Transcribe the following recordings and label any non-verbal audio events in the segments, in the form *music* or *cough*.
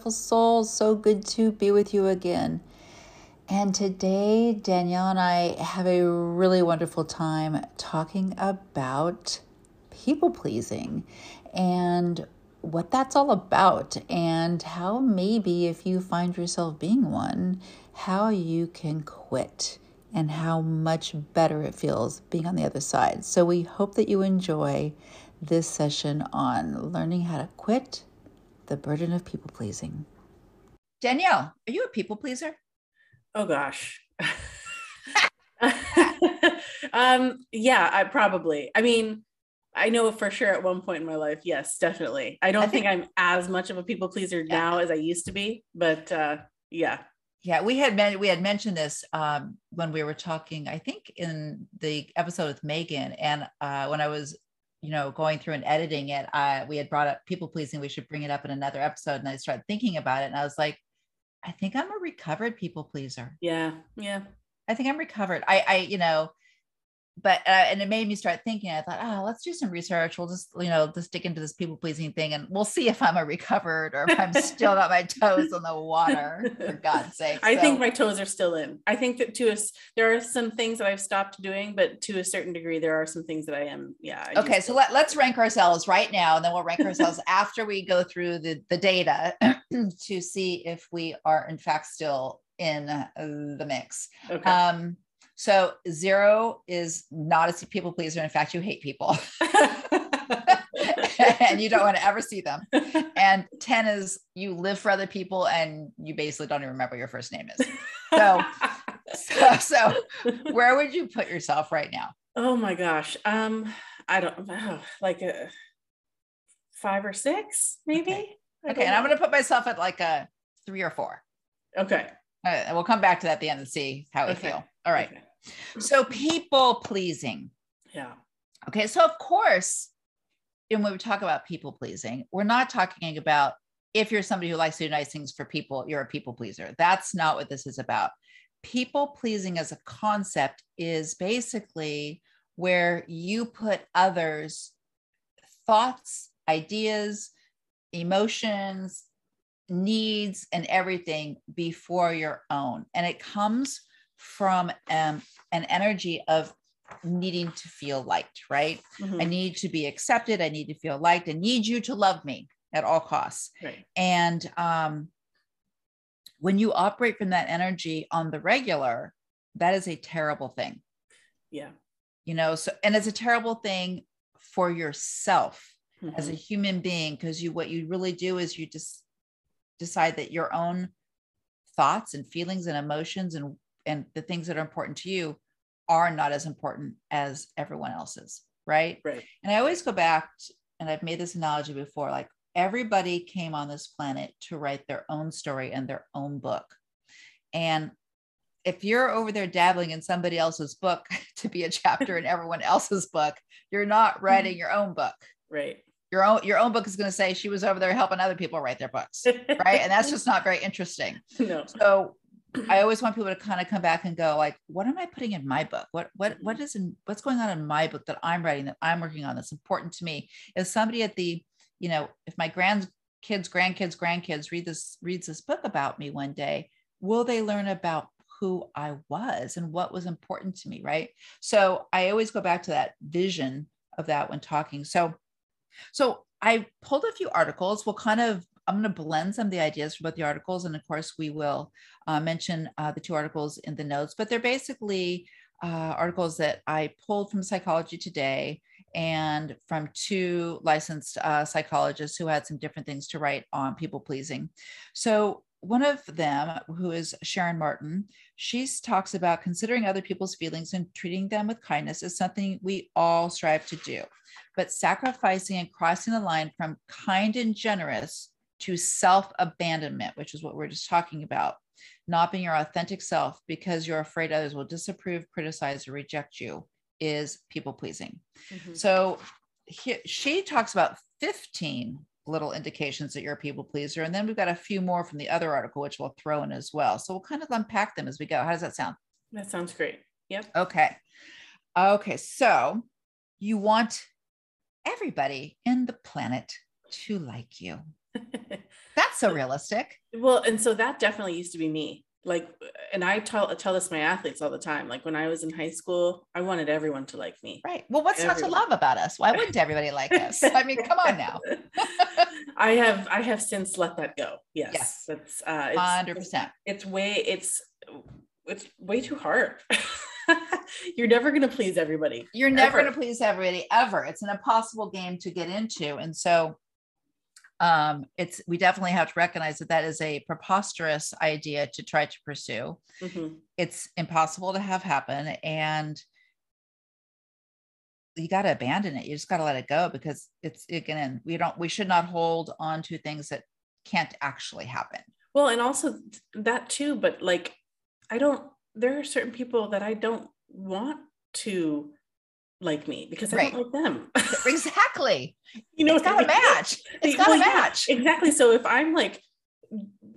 beautiful souls. So good to be with you again. And today, Danielle and I have a really wonderful time talking about people pleasing and what that's all about, and how maybe if you find yourself being one, how you can quit and how much better it feels being on the other side. So, we hope that you enjoy this session on learning how to quit the burden of people pleasing. Danielle, are you a people pleaser? Oh gosh. *laughs* um yeah, I probably. I mean, I know for sure at one point in my life, yes, definitely. I don't I think, think, I'm as much of a people pleaser yeah. now as I used to be, but uh yeah. Yeah, we had men- we had mentioned this um, when we were talking. I think in the episode with Megan, and uh, when I was you know, going through and editing it, I we had brought up people pleasing. We should bring it up in another episode. And I started thinking about it, and I was like, I think I'm a recovered people pleaser. Yeah, yeah. I think I'm recovered. I, I, you know, but uh, and it made me start thinking i thought oh let's do some research. We'll just you know just stick into this people pleasing thing and we'll see if i'm a recovered or if i'm still got my toes on the water for *laughs* god's sake. I so, think my toes are still in. I think that to us there are some things that i've stopped doing but to a certain degree there are some things that i am yeah I okay so let, let's rank ourselves right now and then we'll rank ourselves after we go through the, the data *clears throat* to see if we are in fact still in the mix. Okay. um so zero is not a people pleaser. In fact, you hate people. *laughs* and you don't want to ever see them. And 10 is you live for other people and you basically don't even remember your first name is. So, *laughs* so, so where would you put yourself right now? Oh my gosh. Um, I don't know, like a five or six, maybe. Okay. okay. And I'm going to put myself at like a three or four. Okay. Uh, and we'll come back to that at the end and see how we okay. feel. All right. Okay. So people pleasing. Yeah. Okay. So of course, when we talk about people pleasing, we're not talking about if you're somebody who likes to do nice things for people, you're a people pleaser. That's not what this is about. People pleasing as a concept is basically where you put others' thoughts, ideas, emotions, needs, and everything before your own. And it comes from um, an energy of needing to feel liked, right? Mm-hmm. I need to be accepted. I need to feel liked. I need you to love me at all costs. Right. And um, when you operate from that energy on the regular, that is a terrible thing. Yeah. You know, so, and it's a terrible thing for yourself mm-hmm. as a mm-hmm. human being, because you, what you really do is you just decide that your own thoughts and feelings and emotions and and the things that are important to you are not as important as everyone else's right? Right. And i always go back to, and i've made this analogy before like everybody came on this planet to write their own story and their own book. And if you're over there dabbling in somebody else's book *laughs* to be a chapter in everyone else's book you're not writing your own book. Right. Your own your own book is going to say she was over there helping other people write their books *laughs* right? And that's just not very interesting. No. so I always want people to kind of come back and go like, what am I putting in my book? What what what mm-hmm. is in what's going on in my book that I'm writing that I'm working on that's important to me? If somebody at the, you know, if my grandkids, grandkids, grandkids read this reads this book about me one day, will they learn about who I was and what was important to me, right? So I always go back to that vision of that when talking. So so I pulled a few articles. We'll kind of I'm going to blend some of the ideas from both the articles, and of course, we will uh, mention uh, the two articles in the notes. But they're basically uh, articles that I pulled from Psychology Today and from two licensed uh, psychologists who had some different things to write on people pleasing. So one of them, who is Sharon Martin, she talks about considering other people's feelings and treating them with kindness is something we all strive to do. But sacrificing and crossing the line from kind and generous to self abandonment, which is what we're just talking about, not being your authentic self because you're afraid others will disapprove, criticize, or reject you, is people pleasing. Mm-hmm. So he, she talks about 15 little indications that you're a people pleaser. And then we've got a few more from the other article, which we'll throw in as well. So we'll kind of unpack them as we go. How does that sound? That sounds great. Yep. Okay. Okay. So you want everybody in the planet to like you. *laughs* That's so realistic. Well, and so that definitely used to be me. Like, and I tell tell this to my athletes all the time. Like when I was in high school, I wanted everyone to like me. Right. Well, what's everyone. not to love about us? Why wouldn't everybody like us? I mean, come on now. *laughs* I have I have since let that go. Yes. Yes. That's uh hundred percent. It's way it's it's way too hard. *laughs* You're never going to please everybody. You're never going to please everybody ever. It's an impossible game to get into. And so um, it's we definitely have to recognize that that is a preposterous idea to try to pursue. Mm-hmm. It's impossible to have happen, and you got to abandon it. You just got to let it go because it's again we don't we should not hold on to things that can't actually happen. Well, and also that too, but like I don't. There are certain people that I don't want to like me because I right. don't like them. *laughs* exactly. You know, it's got a match. It's got well, a match. Yeah, exactly. So if I'm like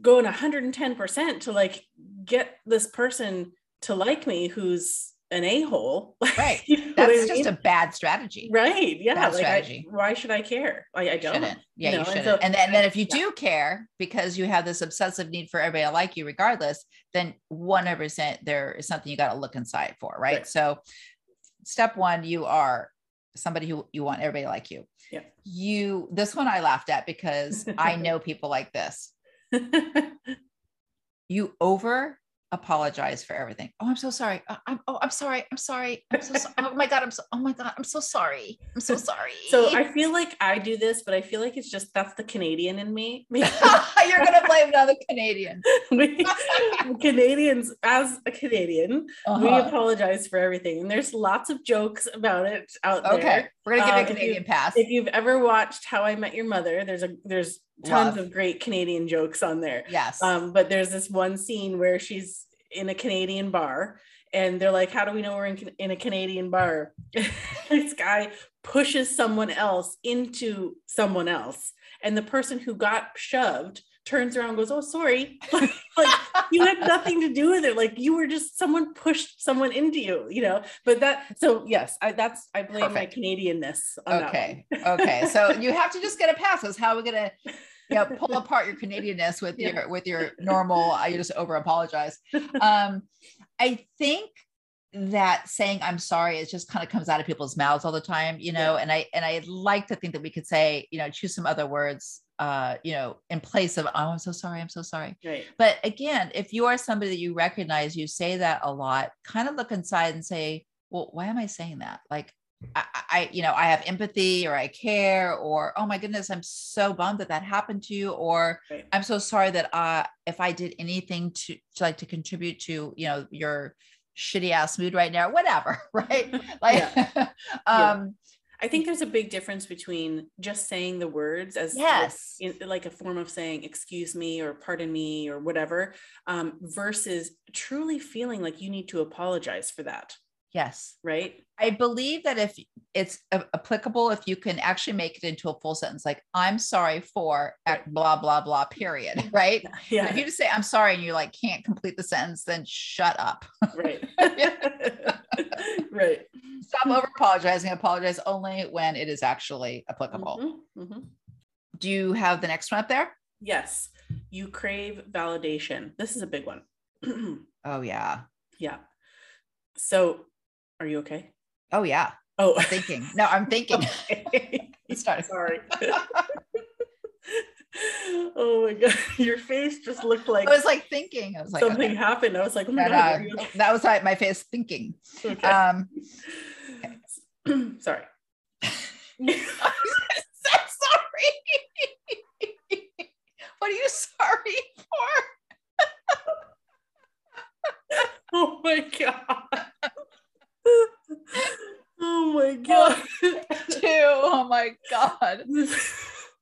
going 110% to like get this person to like me who's an a-hole. *laughs* Right. you know That's just mean? a bad strategy. Right. Yeah. Bad like strategy. I, why should I care? I, I don't. Shouldn't. Yeah, you, know? you shouldn't. And, so, and, then, and then if you yeah. do care because you have this obsessive need for everybody to like you regardless, then 100% there is something you got to look inside for. Right? right. So step one, you are somebody who you want everybody like you. Yeah. You this one I laughed at because I *laughs* know people like this. *laughs* you over apologize for everything. Oh, I'm so sorry. Uh, I'm oh, I'm sorry. I'm sorry. I'm so, so oh my god. I'm so oh my god. I'm so sorry. I'm so sorry. So I feel like I do this, but I feel like it's just that's the Canadian in me. *laughs* *laughs* You're gonna blame another Canadian. *laughs* we, Canadians, as a Canadian, uh-huh. we apologize for everything, and there's lots of jokes about it out okay. there. Okay, we're gonna give um, a Canadian if pass. If you've ever watched How I Met Your Mother, there's a there's tons Love. of great Canadian jokes on there. Yes. Um, but there's this one scene where she's in a Canadian bar and they're like, How do we know we're in, in a Canadian bar? *laughs* this guy pushes someone else into someone else. And the person who got shoved turns around goes, Oh, sorry. *laughs* like, you had nothing to do with it. Like you were just someone pushed someone into you, you know. But that so yes, I that's I blame Perfect. my Canadianness okay. *laughs* okay. So you have to just get a pass. Is how we're gonna you know, pull apart your Canadianness with yeah. your with your normal. I just over apologize. Um, I think that saying I'm sorry it just kind of comes out of people's mouths all the time, you know. Yeah. And I and I like to think that we could say, you know, choose some other words, uh, you know, in place of oh, I'm so sorry, I'm so sorry. Right. But again, if you are somebody that you recognize, you say that a lot. Kind of look inside and say, well, why am I saying that? Like I, I, you know, I have empathy or I care or, oh my goodness, I'm so bummed that that happened to you. Or right. I'm so sorry that uh, if I did anything to, to like to contribute to, you know, your shitty ass mood right now, whatever. *laughs* Right. *laughs* Like, *laughs* um, yeah. I think there's a big difference between just saying the words as yes, like, in, like a form of saying "excuse me" or "pardon me" or whatever, um, versus truly feeling like you need to apologize for that. Yes. Right. I believe that if it's applicable, if you can actually make it into a full sentence, like I'm sorry for right. blah, blah, blah, period. *laughs* Right. Yeah. if you just say I'm sorry and you like can't complete the sentence, then shut up. Right. *laughs* *laughs* right. Stop over apologizing. Apologize only when it is actually applicable. Mm-hmm. Mm-hmm. Do you have the next one up there? Yes. You crave validation. This is a big one. *clears throat* oh, yeah. Yeah. So are you okay? Oh yeah. Oh, I'm thinking. No, I'm thinking. *laughs* *laughs* Sorry. *laughs* oh my god, your face just looked like I was like thinking. I was like something okay. happened. I was like, oh my god, uh, that was like my face thinking. Okay. Um. *clears throat* sorry. so *laughs* sorry. what are you sorry for? *laughs* oh my god oh my *laughs* oh, god. Two. Oh my god.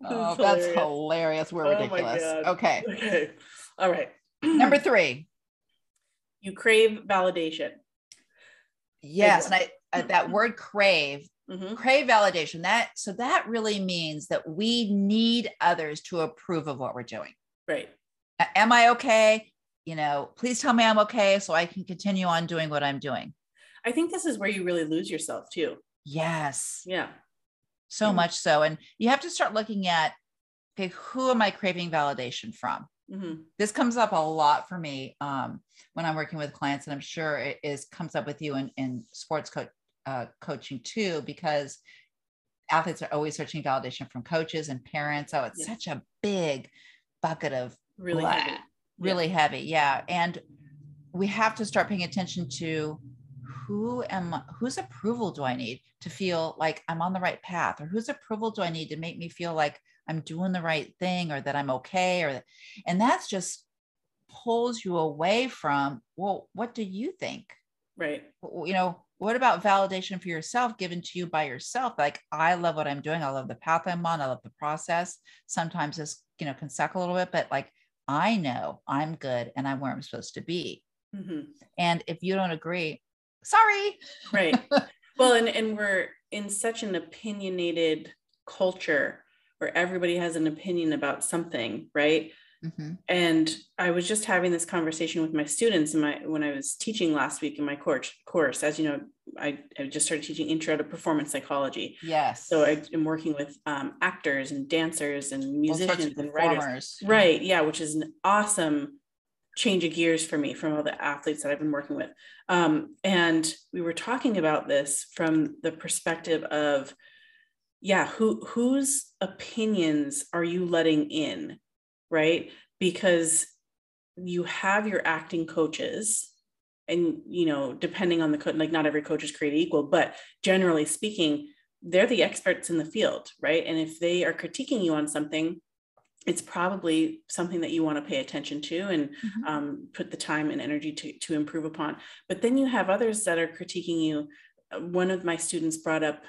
Oh, that's hilarious. We're oh ridiculous. Okay. Okay. All right. *clears throat* Number three. You crave validation. Yes, and I uh, that word crave, mm-hmm. crave validation. That so that really means that we need others to approve of what we're doing. Right. Am I okay? You know, please tell me I'm okay so I can continue on doing what I'm doing. I think this is where you really lose yourself too. Yes. Yeah. So mm-hmm. much so. And you have to start looking at okay, who am I craving validation from? Mhm. This comes up a lot for me um, when I'm working with clients, and I'm sure it is comes up with you in, in sports coach uh, coaching too, because athletes are always searching validation from coaches and parents. Oh, it's Yeah. such a big bucket of Really blah, heavy. really heavy. Yeah. And we have to start paying attention to who am whose approval do I need to feel like I'm on the right path or whose approval do I need to make me feel like I'm doing the right thing or that I'm okay or and that's just pulls you away from well what do you think Right. you know what about validation for yourself given to you by yourself like i love what i'm doing i love the path i'm on i love the process sometimes this you know can suck a little bit but like i know i'm good and i'm where i'm supposed to be Mhm. and if you don't agree sorry Right. *laughs* well, and, and we're in such an opinionated culture where everybody has an opinion about something, right? Mhm. And I was just having this conversation with my students in my when I was teaching last week in my course course. As you know, I, I just started teaching intro to performance psychology. yes So I am working with um, actors and dancers and All sorts of musicians and writers. Right. Yeah, which is an awesome change of gears for me from all the athletes that I've been working with. Um, and we were talking about this from the perspective of, yeah, who whose opinions are you letting in, right? Because you have your acting coaches, and you know, depending on the coach, like not every coach is created equal, but generally speaking, they're the experts in the field, right? And if they are critiquing you on something, it's probably something that you want to pay attention to and Mhm. um, put the time and energy to, to improve upon. But then you have others that are critiquing you. Uh, One of my students brought up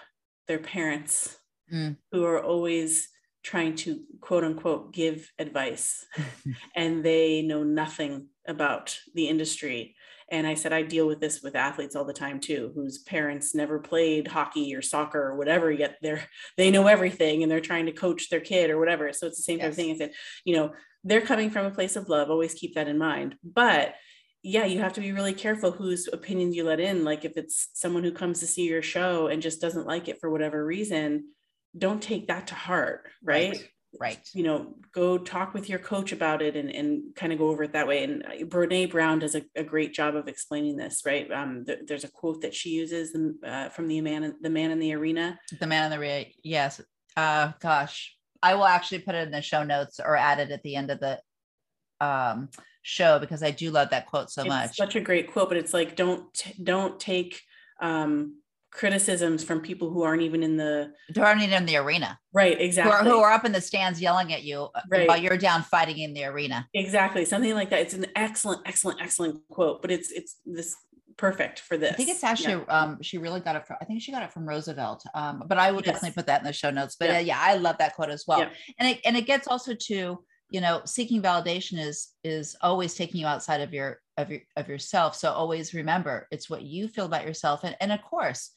their parents Mm. who are always trying to quote unquote give advice *laughs* and they know nothing about the industry. And I said, I deal with this with athletes all the time too, whose parents never played hockey or soccer or whatever, yet they're they know everything and they're trying to coach their kid or whatever. So it's the same type of thing. I said, you know, they're coming from a place of love. Always keep that in mind. But yeah, you have to be really careful whose opinions you let in. Like if it's someone who comes to see your show and just doesn't like it for whatever reason, don't take that to heart, right? right you know, go talk with your coach about it and, and kind of go over it that way. And uh, Brene Brown does a, a great job of explaining this, right? Um, th- there's a quote that she uses um, uh, from the man, in- the man in the arena. the man in the arena yes uh gosh i will actually put it in the show notes or add it at the end of the um show because i do love that quote so it's much such a great quote, but it's like, don't, don't take um, criticisms from people who aren't even in the who aren't even in the arena right. who Exactly. are, who are up in the stands yelling at you uh, Right. while you're down fighting in the arena exactly. Something like that. It's an excellent, excellent, excellent quote, but it's, it's this perfect for this. i think it's Yeah. actually um she really got it from i think she got it from roosevelt um but i will Yes. definitely put that in the show notes but Yeah. uh, yeah i love that quote as well Yeah. and it and it gets also to you know seeking validation is is always taking you outside of your of your of yourself so always remember it's what you feel about yourself and, and of course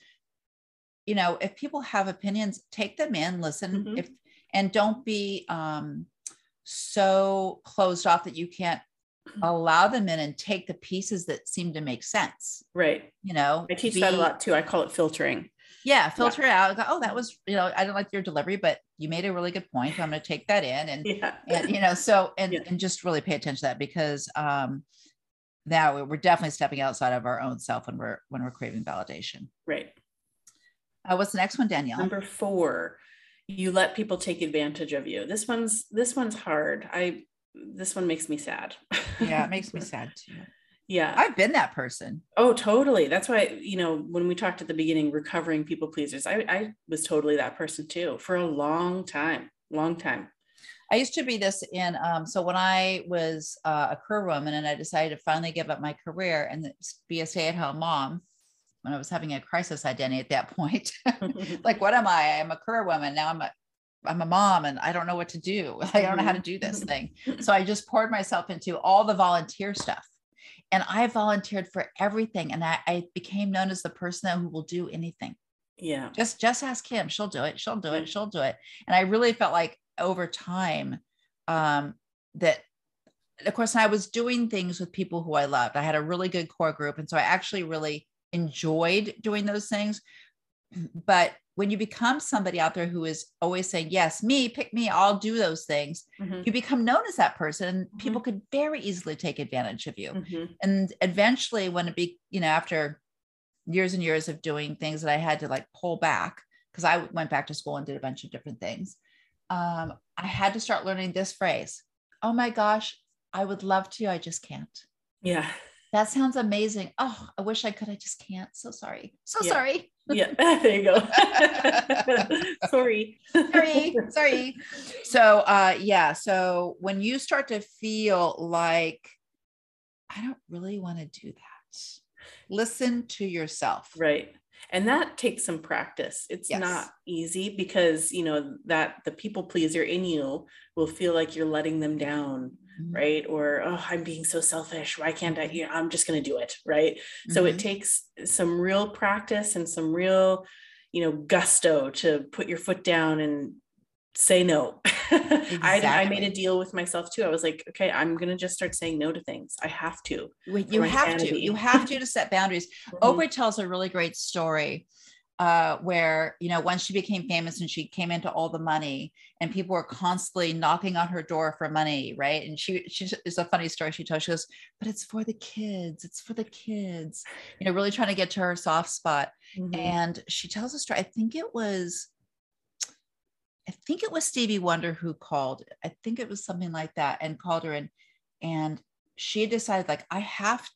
you know if people have opinions take them in listen Mhm. if and don't be um so closed off that you can't allow them in and take the pieces that seem to make sense Right. you know I teach that a lot too. I call it filtering. yeah filter it out go, oh that was you know i didn't like your delivery but you made a really good point i'm going to take that in and Yeah. and you know so *laughs* and Yeah. and just really pay attention to that because um now we're definitely stepping outside of our own self when we're when we're craving validation Right. Uh, what's the next one danielle Number four, you let people take advantage of you. This one's this one's hard. I this one makes me sad. *laughs* yeah it makes me sad too yeah. i've been that person oh, totally. That's why, you know, when we talked at the beginning, recovering people pleasers, I, I was totally that person too for a long time. Long time. I used to be this in um, so when I was uh, a career woman and I decided to finally give up my career and be a stay-at-home mom when I was having a crisis identity at that *laughs* point. *laughs* like, what am I? I'm a career woman. Now I'm a I'm a mom and I don't know what to do. *laughs* I don't know how to do this thing. So I just poured myself into all the volunteer stuff. And I volunteered for everything. And I, I became known as the person who will do anything yeah. just just ask kim she'll do it she'll do it she'll do it and i really felt like over time um that of course i was doing things with people who i loved i had a really good core group and so i actually really enjoyed doing those things but when you become somebody out there who is always saying, Yes, me, pick me, I'll do those things, Mhm. you become known as that person. And Mm-hmm. people could very easily take advantage of you. Mhm. And eventually, when it be, you know, after years and years of doing things that I had to like pull back, because I went back to school and did a bunch of different things, um, I had to start learning this phrase Oh my gosh, I would love to, I just can't. Yeah. That sounds amazing. Oh, I wish I could. I just can't. So sorry. So Yeah. sorry. Yeah. *laughs* there you go. *laughs* Sorry. sorry. *laughs* Sorry. So uh yeah. So when you start to feel like I don't really want to do that, listen to yourself. Right. And that takes some practice. It's Yes. not easy because, you know, that the people pleaser in you will feel like you're letting them down. Right? Or, oh, I'm being so selfish. Why can't I? You know, I'm just going to do it. Right. So it Mhm. takes some real practice and some real, you know, gusto to put your foot down and say no. *laughs* I, I made a deal with myself too. I was like, okay, I'm going to just start saying no to things. I have to. Wait, you have to. You have to to set boundaries. *laughs* Mhm. Oprah tells a really great story uh, where, you know, once she became famous and she came into all the money and people were constantly knocking on her door for money, right? And she, she it's a funny story she tells. She goes, but it's for the kids. It's for the kids, you know, really trying to get to her soft spot. Mhm. And she tells a story. I think it was, I think it was Stevie Wonder who called. I think it was something like that and called her and and she decided like I have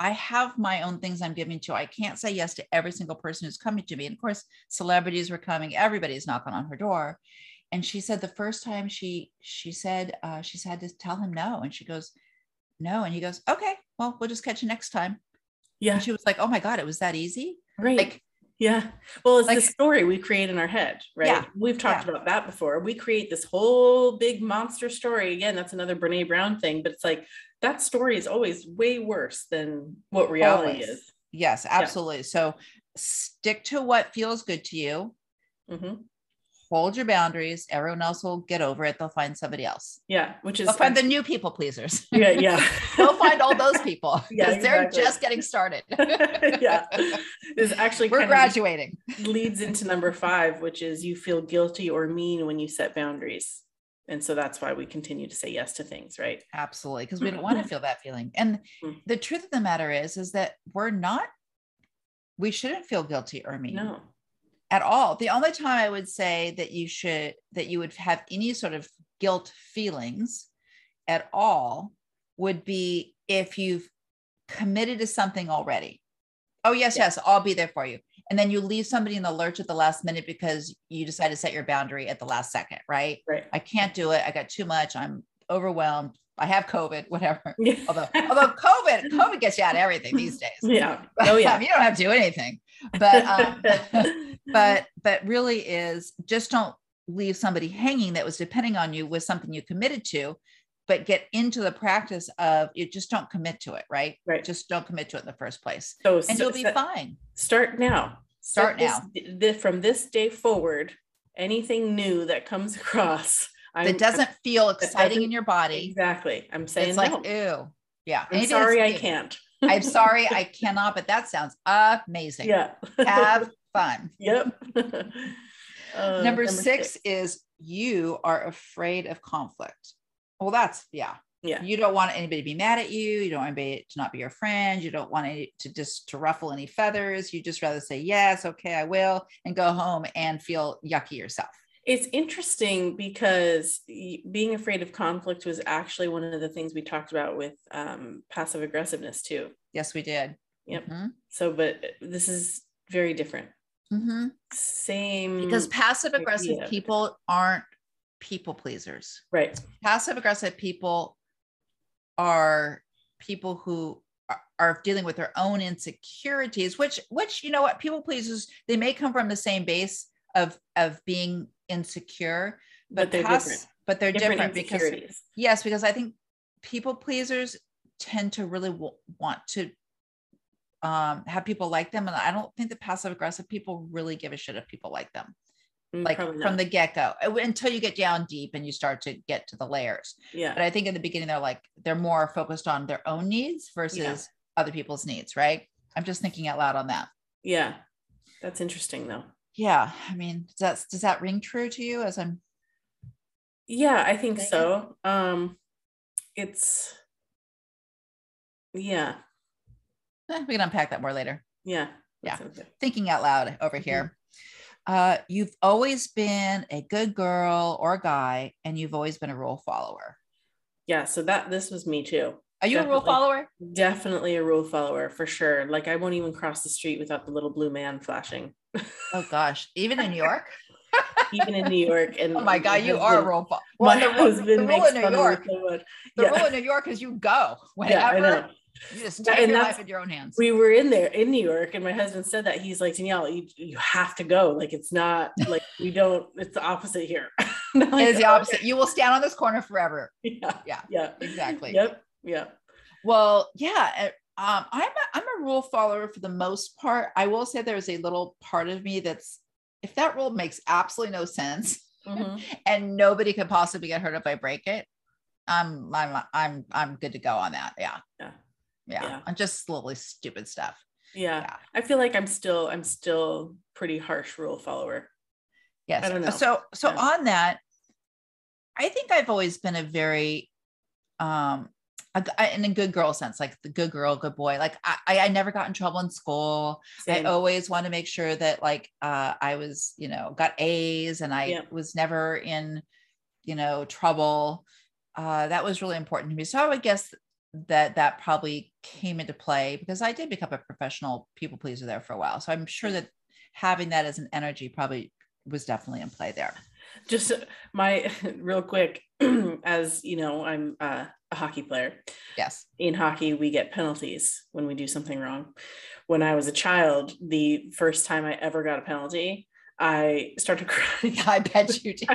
I have my own things I'm giving to. I can't say yes to every single person who's coming to me. And of course, celebrities were coming, everybody's knocking on her door. And she said the first time she she said uh, she's had to tell him no. And she goes, no. And he goes, okay, well, we'll just catch you next time. yeah. And she was like, oh my God, it was that easy. Right. Like yeah. Well, it's the like- story we create in our head, right? Yeah, We've talked yeah. about that before. We create this whole big monster story. Again, that's another Brene Brown thing, but it's like that story is always way worse than what reality Always. is. Yes, absolutely. So stick to what feels good to you. Mhm. Hold your boundaries. Everyone else will get over it. They'll find somebody else. Yeah. Which is, They'll find the new people pleasers. yeah. *laughs* Yeah. They'll find all those *laughs* people Yeah, because they're exactly. just getting started. *laughs* yeah. This actually We're graduating. leads into number five, which is you feel guilty or mean when you set boundaries. And so that's why we continue to say yes to things, right? Absolutely. Because we don't want to feel that feeling. And Mm. the truth of the matter is, is that we're not, we shouldn't feel guilty or mean. No. at all. The only time I would say that you should that you would have any sort of guilt feelings at all would be if you've committed to something already. Oh yes, Yeah. yes, I'll be there for you. And then you leave somebody in the lurch at the last minute because you decide to set your boundary at the last second, right? Right. I can't do it. I got too much. I'm overwhelmed. I have COVID, whatever. *laughs* Yeah. Although, although COVID, COVID gets you out of everything these days. Yeah. *laughs* Oh yeah. you don't have to do anything. But um, *laughs* but but really is just don't leave somebody hanging that was depending on you with something you committed to but get into the practice of you just don't commit to it right Right. just don't commit to it in the first place so and s- you'll be set- fine start now. Start now. this- thi- from this day forward, anything new that comes *laughs* across, I'm, that doesn't feel exciting doesn't- in your body exactly. I'm saying it's like no. ew yeah I'm anything sorry, I can't. i'm sorry i *laughs* cannot but that sounds amazing Yeah. have *laughs* fun yep. Uh, number, six, is you are afraid of conflict well that's yeah Yeah. you don't want anybody to be mad at you you don't want anybody to not be your friend you don't want any to just to ruffle any feathers you just rather say yes okay i will and go home and feel yucky yourself It's interesting because being afraid of conflict was actually one of the things we talked about with um, passive aggressiveness too. yes we did Yep. Mhm. So, but this is very different. Mhm. Same because passive aggressive people aren't people pleasers right. passive aggressive people are people who are, dealing with their own insecurities which which you know what people pleasers they may come from the same base of of being insecure but, But they're pass- different. but they're Different, different, because yes because i think people pleasers tend to really w- want to um, have people like them and i don't think the passive aggressive people really give a shit if people like them like probably from not. the get-go uh, until you get down deep and you start to get to the layers yeah. but I think in the beginning they're like they're more focused on their own needs versus other people's needs, right? I'm just thinking out loud on that. Yeah. That's interesting though. yeah, I mean, does that does that ring true to you as I'm Yeah, I think Thank so. Um it's yeah, eh, we can unpack that more later. yeah. Yeah. Thinking out loud over here. Uh, you've always been a good girl or guy, and you've always been a rule follower. Yeah, so that this was me too. Are you a rule follower? Definitely a rule follower for sure. Like I won't even cross the street without the little blue man flashing. Oh gosh, even in New York. *laughs* Even in New York and *laughs* Oh my God, you are a rule follower. My the, rule- husband the rule in New York. so. The Yeah. rule in New York is you go *laughs* Yeah, whenever. know. You just take and your life in your own hands. we were in there in New York, and my husband said that he's like Danielle, you, you have to go. Like it's not *laughs* like we don't. It's the opposite here. *laughs* Like, it is the "Oh, opposite. You will stand on this corner forever. *laughs* Yeah, Yeah, yeah, exactly. Yep, yeah, Well, yeah. uh, Um, I'm a, I'm a rule follower for the most part. I will say there's a little part of me that's if that rule makes absolutely no sense Mhm. and nobody could possibly get hurt if I break it, I'm I'm I'm I'm good to go on that. Yeah. Yeah. Yeah. Yeah. I'm just slowly stupid stuff. yeah. Yeah. I feel like I'm still, I'm still pretty harsh rule follower. Yes. I don't know. So so Yeah. on that, I think I've always been a very um in a good girl sense, like the good girl, good boy. Like I, I I never got in trouble in school. Same. I always want to make sure that like uh, I was, you know, got A's and I was never in, you know, trouble. Uh, that was really important to me. So I would guess that that probably came into play because I did become a professional people pleaser there for a while. So I'm sure that having that as an energy probably was definitely in play there. just my *laughs* real quick *clears throat* as you know i'm uh, a hockey player Yes. in hockey we get penalties when we do something wrong when i was a child the first time i ever got a penalty i started crying *laughs* I bet *laughs* you did.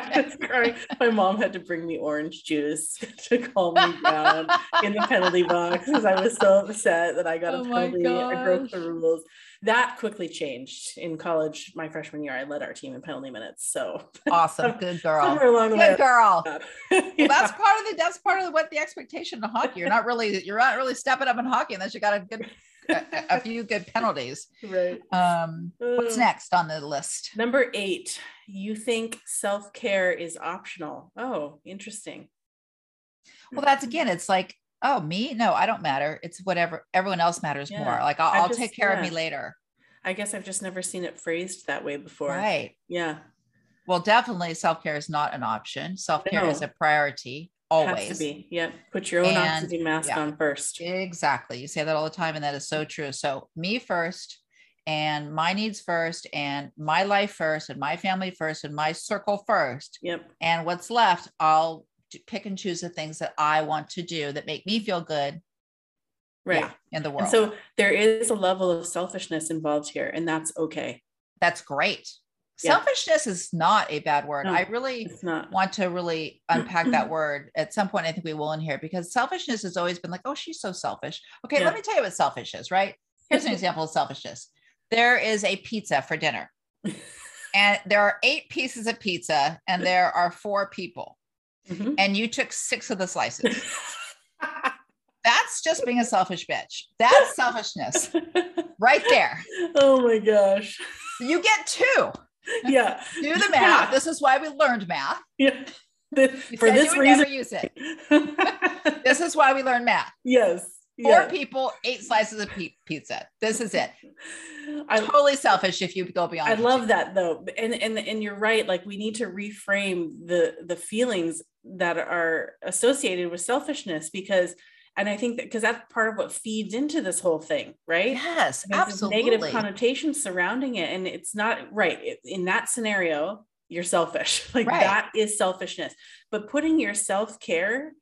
My mom had to bring me orange juice *laughs* to calm me down in the penalty box because I was so upset that I got Oh a penalty. I broke the rules. That quickly changed in college. My freshman year, I led our team in penalty minutes. So Awesome. Good girl. somewhere along the way, Good girl. Yeah. Well, that's part of the that's part of what the expectation in hockey. You're not really you're not really stepping up in hockey unless you got a good a, a few good penalties. *laughs* right. Um, what's Uh, next on the list? Number eight, you think self care is optional. Oh, interesting. Well, that's again, it's like, oh, me? No, I don't matter. It's whatever everyone else matters Yeah. more. Like I'll, I'll just- take care of me later. I guess I've just never seen it phrased that way before. Right. Yeah. Well, definitely self-care is not an option. Self-care is a priority Has to always. be. Yep. Put your own And- oxygen mask yeah. on first. Exactly. You say that all the time, and that is so true. So, me first, and my needs first, and my life first, and my family first, and my circle first. Yep. And what's left, I'll pick and choose the things that I want to do that make me feel good Right. yeah, in the world. And so there is a level of selfishness involved here, and that's okay. That's great. Yeah. Selfishness is not a bad word. No. I really want to really unpack that *clears throat* word at some point. I think we will in here because selfishness has always been like, oh, she's so selfish. Okay, Yeah. let me tell you what selfish is, right? Here's an example of selfishness. There is a pizza for dinner, *laughs* and there are eight pieces of pizza, and there are four people, Mhm. and you took six of the slices. *laughs* That's just being a selfish bitch. That's selfishness *laughs* right there. oh my gosh. You get two. *laughs* Yeah. *laughs* Do the math. This is why we learned math. *laughs* Yeah. The- for this you would never reason. use it. This is why we learn math. yes. Four yeah. people, eight slices of pizza. This is it. I'm Totally selfish if you go beyond. I love two. that though. And and and you're right. Like we need to reframe the the feelings that are associated with selfishness because and I think that because that's part of what feeds into this whole thing, right? Yes, There's absolutely. negative connotations surrounding it and it's not right in that scenario you're selfish *laughs* like Right. that is selfishness but putting your self-care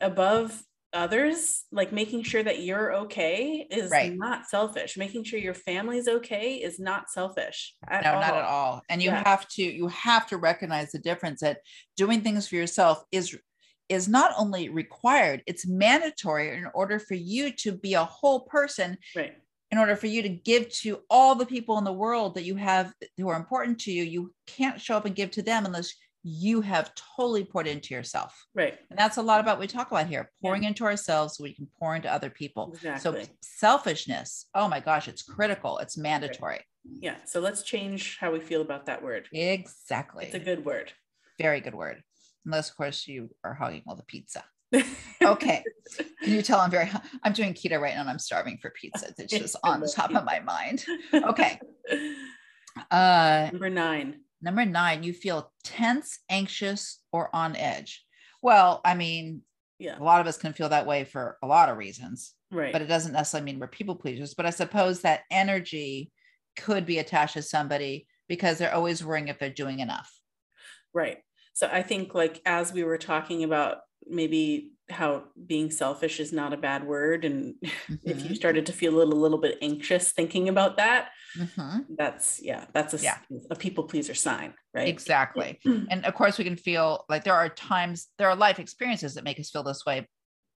above others like making sure that you're okay is Right. not selfish making sure your family's okay is not selfish at no, all. not at all. And you Yeah. have to you have to recognize the difference that doing things for yourself is is not only required, it's mandatory in order for you to be a whole person, right in order for you to give to all the people in the world that you have who are important to you. You can't show up and give to them unless you have totally poured into yourself. right And that's a lot about what we talk about here, pouring into ourselves so we can pour into other people. exactly So selfishness, oh my gosh, it's critical. It's mandatory. Yeah. So let's change how we feel about that word. Exactly. It's a good word. Very good word. Unless, of course, you are hogging all the pizza. *laughs* Okay. Can you tell I'm very, I'm doing keto right now and I'm starving for pizza. It's *laughs* just on the top of my mind. Okay. *laughs* Uh, Number nine. number nine, you feel tense, anxious, or on edge. Well, I mean, Yeah. a lot of us can feel that way for a lot of reasons, Right. but it doesn't necessarily mean we're people pleasers. But I suppose that energy could be attached to somebody because they're always worrying if they're doing enough. Right. So I think like as we were talking about maybe how being selfish is not a bad word and *laughs* if you Mhm, started to feel a little, little bit anxious thinking about that, mhm, that's yeah, that's a, Yeah. a people pleaser sign, right? Exactly. *clears throat* And of course, we can feel like there are times, there are life experiences that make us feel this way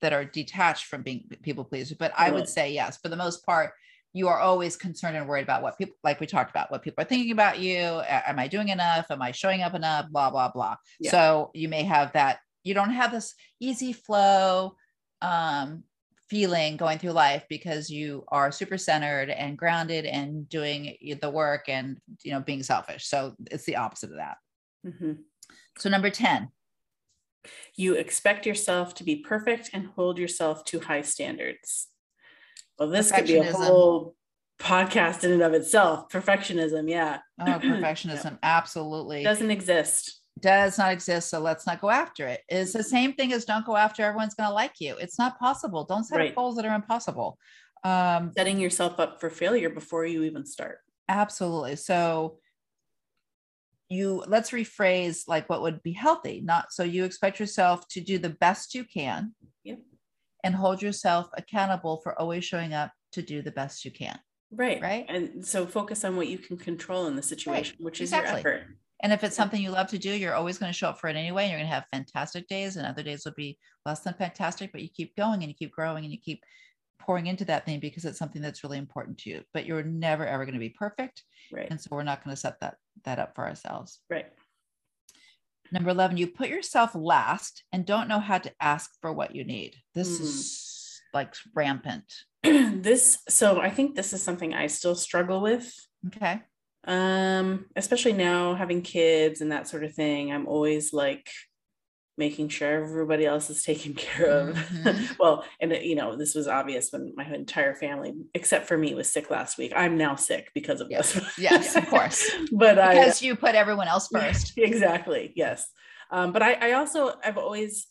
that are detached from being people pleasers. But I would say, yes, for the most part, you are always concerned and worried about what people, like we talked about, what people are thinking about you. Am I doing enough? Am I showing up enough? Blah, blah, blah. Yeah. So you may have that, you don't have this easy flow um, feeling going through life because you are super centered and grounded and doing the work and, you know, being selfish. So it's the opposite of that. Mhm. So number 10, You expect yourself to be perfect and hold yourself to high standards. Well, this could be a whole podcast in and of itself. Perfectionism, yeah, oh, *clears throat* perfectionism absolutely doesn't exist. does not exist. So let's not go after it. It's the same thing as don't go after everyone's going to like you. It's not possible. Don't set Right. up goals that are impossible. Um, Setting yourself up for failure before you even start. absolutely. So you let's rephrase like what would be healthy. Not so you expect yourself to do the best you can. Yep. And hold yourself accountable for always showing up to do the best you can. Right. Right. And so focus on what you can control in the situation, which is exactly. your effort. And if it's something you love to do, you're always going to show up for it anyway. And you're going to have fantastic days, and other days will be less than fantastic, but you keep going and you keep growing and you keep pouring into that thing because it's something that's really important to you. But you're never ever going to be perfect. Right. And so we're not going to set that that up for ourselves. Right. Number 11, you put yourself last and don't know how to ask for what you need. This Mhm. is like rampant. *clears throat* this so I think this is something I still struggle with. Okay. Um, especially now having kids and that sort of thing. I'm always like making sure everybody else is taken *laughs* care of. Mhm. *laughs* well, and you know, this was obvious when my entire family, except for me, was sick last week. I'm now sick because of Yes. this. Yes, of *laughs* course. but I Because you put everyone else first. exactly yes um, but I, I also i've always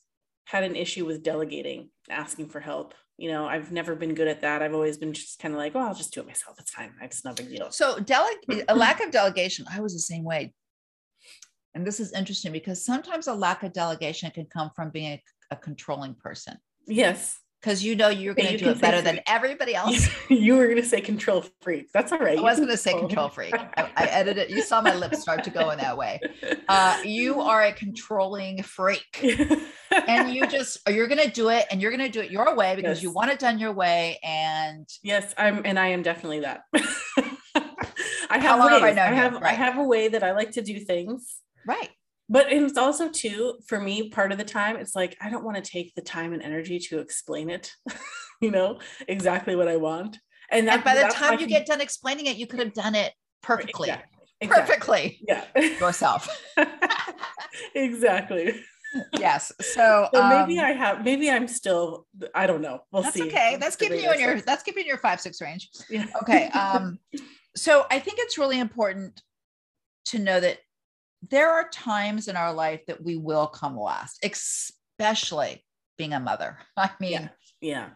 had an issue with delegating asking for help you know i've never been good at that i've always been just kind of like oh i'll just do it myself it's fine it's no big deal So deleg- a lack of delegation, I was the same way. And this is interesting because sometimes a lack of delegation can come from being a, a controlling person yes because you know you're going to you do it better than everybody else. *laughs* you were going to say control freak that's all right I was going to say control. freak. I, I edited. You saw my lips start to go in that way. Uh, you are a controlling freak, *laughs* and you just you're going to do it, and you're going to do it your way because you want it done your way. And yes i'm and i am definitely that *laughs* i have I ways. known you? have i have a way that i like to do things right, but it's also too for me part of the time it's like i don't want to take the time and energy to explain it *laughs* you know exactly what i want and, that, and by the time you I get done explaining it, you could have done it can- perfectly, exactly, exactly. perfectly yeah yourself. *laughs* exactly yes. So, so maybe um, i have maybe i'm still i don't know we'll that's see okay. That's keeping you in your that's keeping your five six range. Yeah. Okay. *laughs* Um, so I think it's really important to know that there are times in our life that we will come last, especially being a mother. *laughs* I mean, Yeah. yeah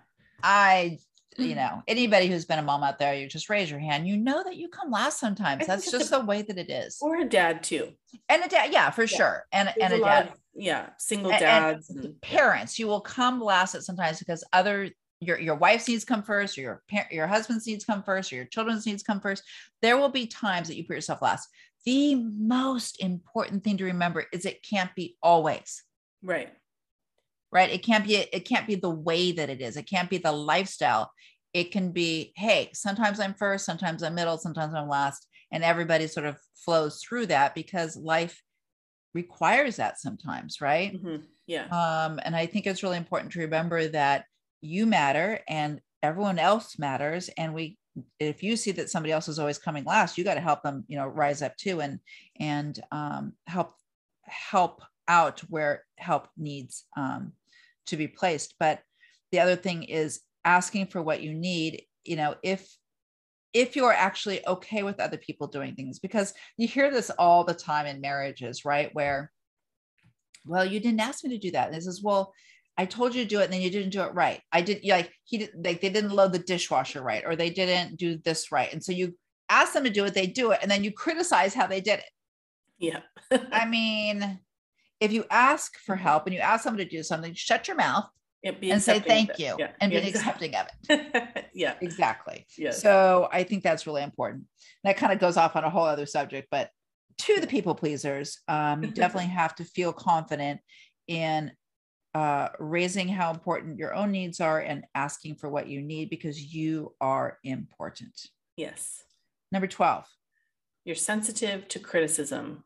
I, you mm. know, anybody who's been a mom out there, you just raise your hand. You know that you come last sometimes. That's just a- the way that it is. or a dad too And a dad, yeah, for sure. And There's and a lot dad. of- yeah single And- and dads and, parents, you will come last at sometimes because other your your wife's needs come first, or your parent, your husband's needs come first, or your children's needs come first. There will be times that you put yourself last. The most important thing to remember is it can't be always right right. It can't be it can't be the way that it is. It can't be the lifestyle. It can be hey, sometimes I'm first, sometimes I'm middle, sometimes I'm last, and everybody sort of flows through that because life requires that sometimes, right? Mhm. yeah Um, and I think it's really important to remember that you matter and everyone else matters, and we if you see that somebody else is always coming last, you got to help them, you know, rise up too and and um, help help out where help needs um, to be placed. But the other thing is asking for what you need. You know, if if you're actually okay with other people doing things, because you hear this all the time in marriages, right? Where, well, you didn't ask me to do that. And this is well, I told you to do it and then you didn't do it right. I did like he did like they didn't load the dishwasher right or they didn't do this right. And so you ask them to do it, they do it, and then you criticize how they did it. Yeah. I *laughs* mean, if you ask for help and you ask someone to do something, shut your mouth and say thank you Yeah. and yeah, be accepting of it. *laughs* yeah. Exactly. Yes. So I think that's really important. That kind of goes off on a whole other subject, but to the people pleasers, um, you *laughs* definitely have to feel confident in uh, raising how important your own needs are and asking for what you need because you are important. Yes. Number 12. You're sensitive to criticism.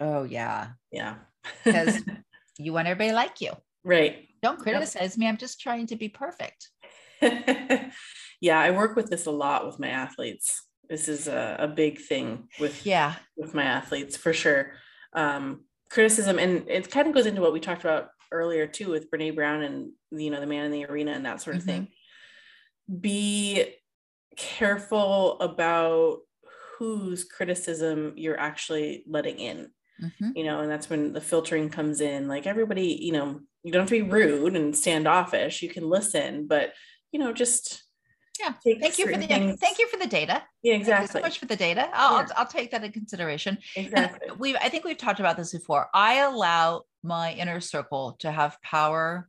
Oh, yeah. Yeah. Because *laughs* you want everybody to like you. right. Don't criticize me. I'm just trying to be perfect. *laughs* yeah, I work with this a lot with my athletes. This is a, a big thing with Yeah. with my athletes for sure. Um, criticism, and it kind of goes into what we talked about earlier too with Brene Brown and you know the man in the arena and that sort of thing. Be careful about whose criticism you're actually letting in Mhm. you know, and that's when the filtering comes in. Like everybody, you know, you don't have to be rude and standoffish. You can listen, but you know, just Yeah. Thank you for the things- thank you for the data. Yeah, Thank you so much for the data. I'll, Yeah. I'll, I'll take that in consideration. And Exactly. we I think we've talked about this before. I allow my inner circle to have power